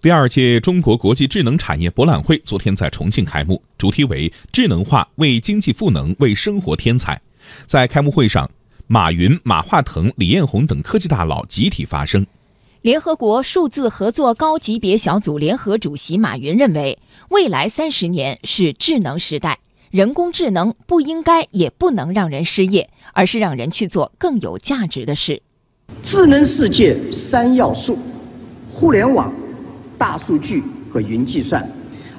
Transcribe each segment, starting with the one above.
第二届中国国际智能产业博览会昨天在重庆开幕，主题为“智能化为经济赋能，为生活添彩”。在开幕会上，马云、马化腾、李彦宏等科技大佬集体发声。联合国数字合作高级别小组联合主席马云认为，未来三十年是智能时代，人工智能不应该也不能让人失业，而是让人去做更有价值的事。智能世界三要素：互联网。大数据和云计算，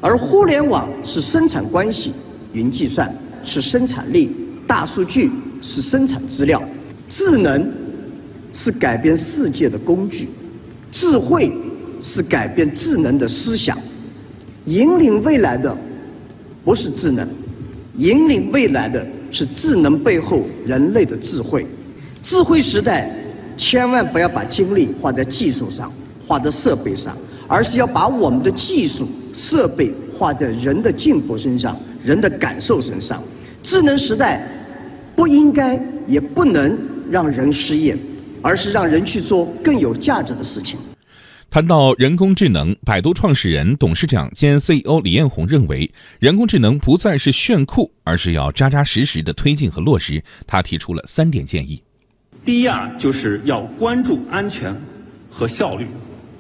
而互联网是生产关系，云计算是生产力，大数据是生产资料，智能是改变世界的工具，智慧是改变智能的思想。引领未来的不是智能，引领未来的是智能背后人类的智慧。智慧时代，千万不要把精力花在技术上，花在设备上。而是要把我们的技术设备花在人的进步身上、人的感受身上。智能时代不应该也不能让人失业，而是让人去做更有价值的事情。谈到人工智能，百度创始人、董事长兼 CEO 李彦宏认为，人工智能不再是炫酷，而是要扎扎实实的推进和落实。他提出了三点建议：第一啊，就是要关注安全和效率。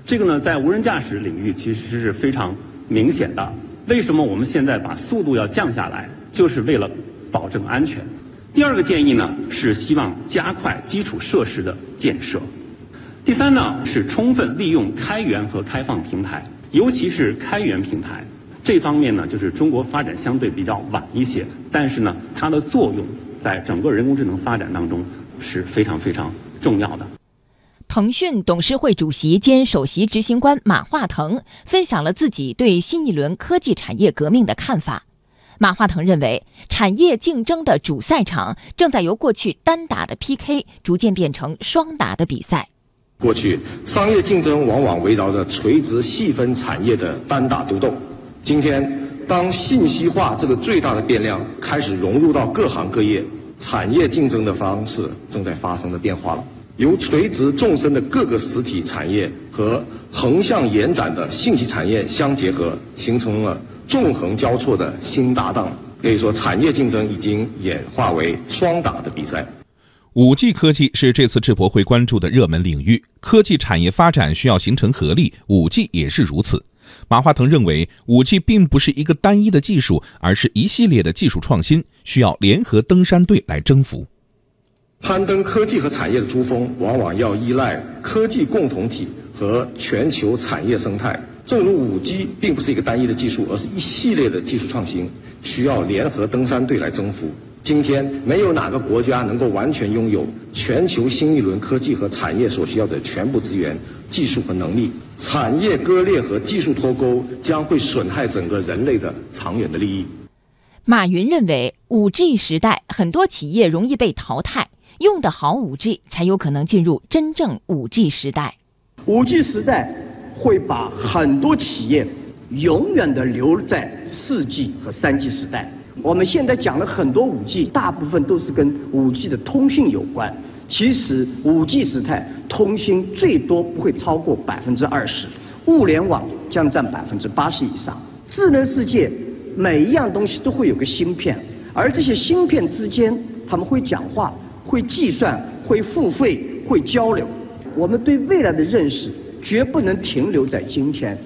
这个呢，在无人驾驶领域其实是非常明显的。为什么我们现在把速度要降下来，就是为了保证安全。第二个建议呢，是希望加快基础设施的建设。第三呢，是充分利用开源和开放平台，尤其是开源平台这方面呢，就是中国发展相对比较晚一些，但是呢，它的作用在整个人工智能发展当中是非常非常重要的。腾讯董事会主席兼首席执行官马化腾分享了自己对新一轮科技产业革命的看法。马化腾认为，产业竞争的主赛场正在由过去单打的 PK 逐渐变成双打的比赛。过去，商业竞争往往围绕着垂直细分产业的单打独斗。今天，当信息化这个最大的变量开始融入到各行各业，产业竞争的方式正在发生的变化了。由垂直纵深的各个实体产业和横向延展的信息产业相结合，形成了纵横交错的新搭档。可以说，产业竞争已经演化为双打的比赛。五 G 科技是这次智博会关注的热门领域，科技产业发展需要形成合力，五 G 也是如此。马化腾认为，五 G 并不是一个单一的技术，而是一系列的技术创新，需要联合登山队来征服。攀登科技和产业的珠峰，往往要依赖科技共同体和全球产业生态。正如五 G 并不是一个单一的技术，而是一系列的技术创新，需要联合登山队来征服。今天，没有哪个国家能够完全拥有全球新一轮科技和产业所需要的全部资源、技术和能力。产业割裂和技术脱钩将会损害整个人类的长远的利益。马云认为，五 G 时代很多企业容易被淘汰。用得好五 G，才有可能进入真正五 G 时代。五 G 时代会把很多企业永远的留在四 G 和三 G 时代。我们现在讲了很多五 G，大部分都是跟五 G 的通讯有关。其实五 G 时代通讯最多不会超过百分之二十，物联网将占百分之八十以上。智能世界每一样东西都会有个芯片，而这些芯片之间他们会讲话。会计算，会付费，会交流。我们对未来的认识绝不能停留在今天。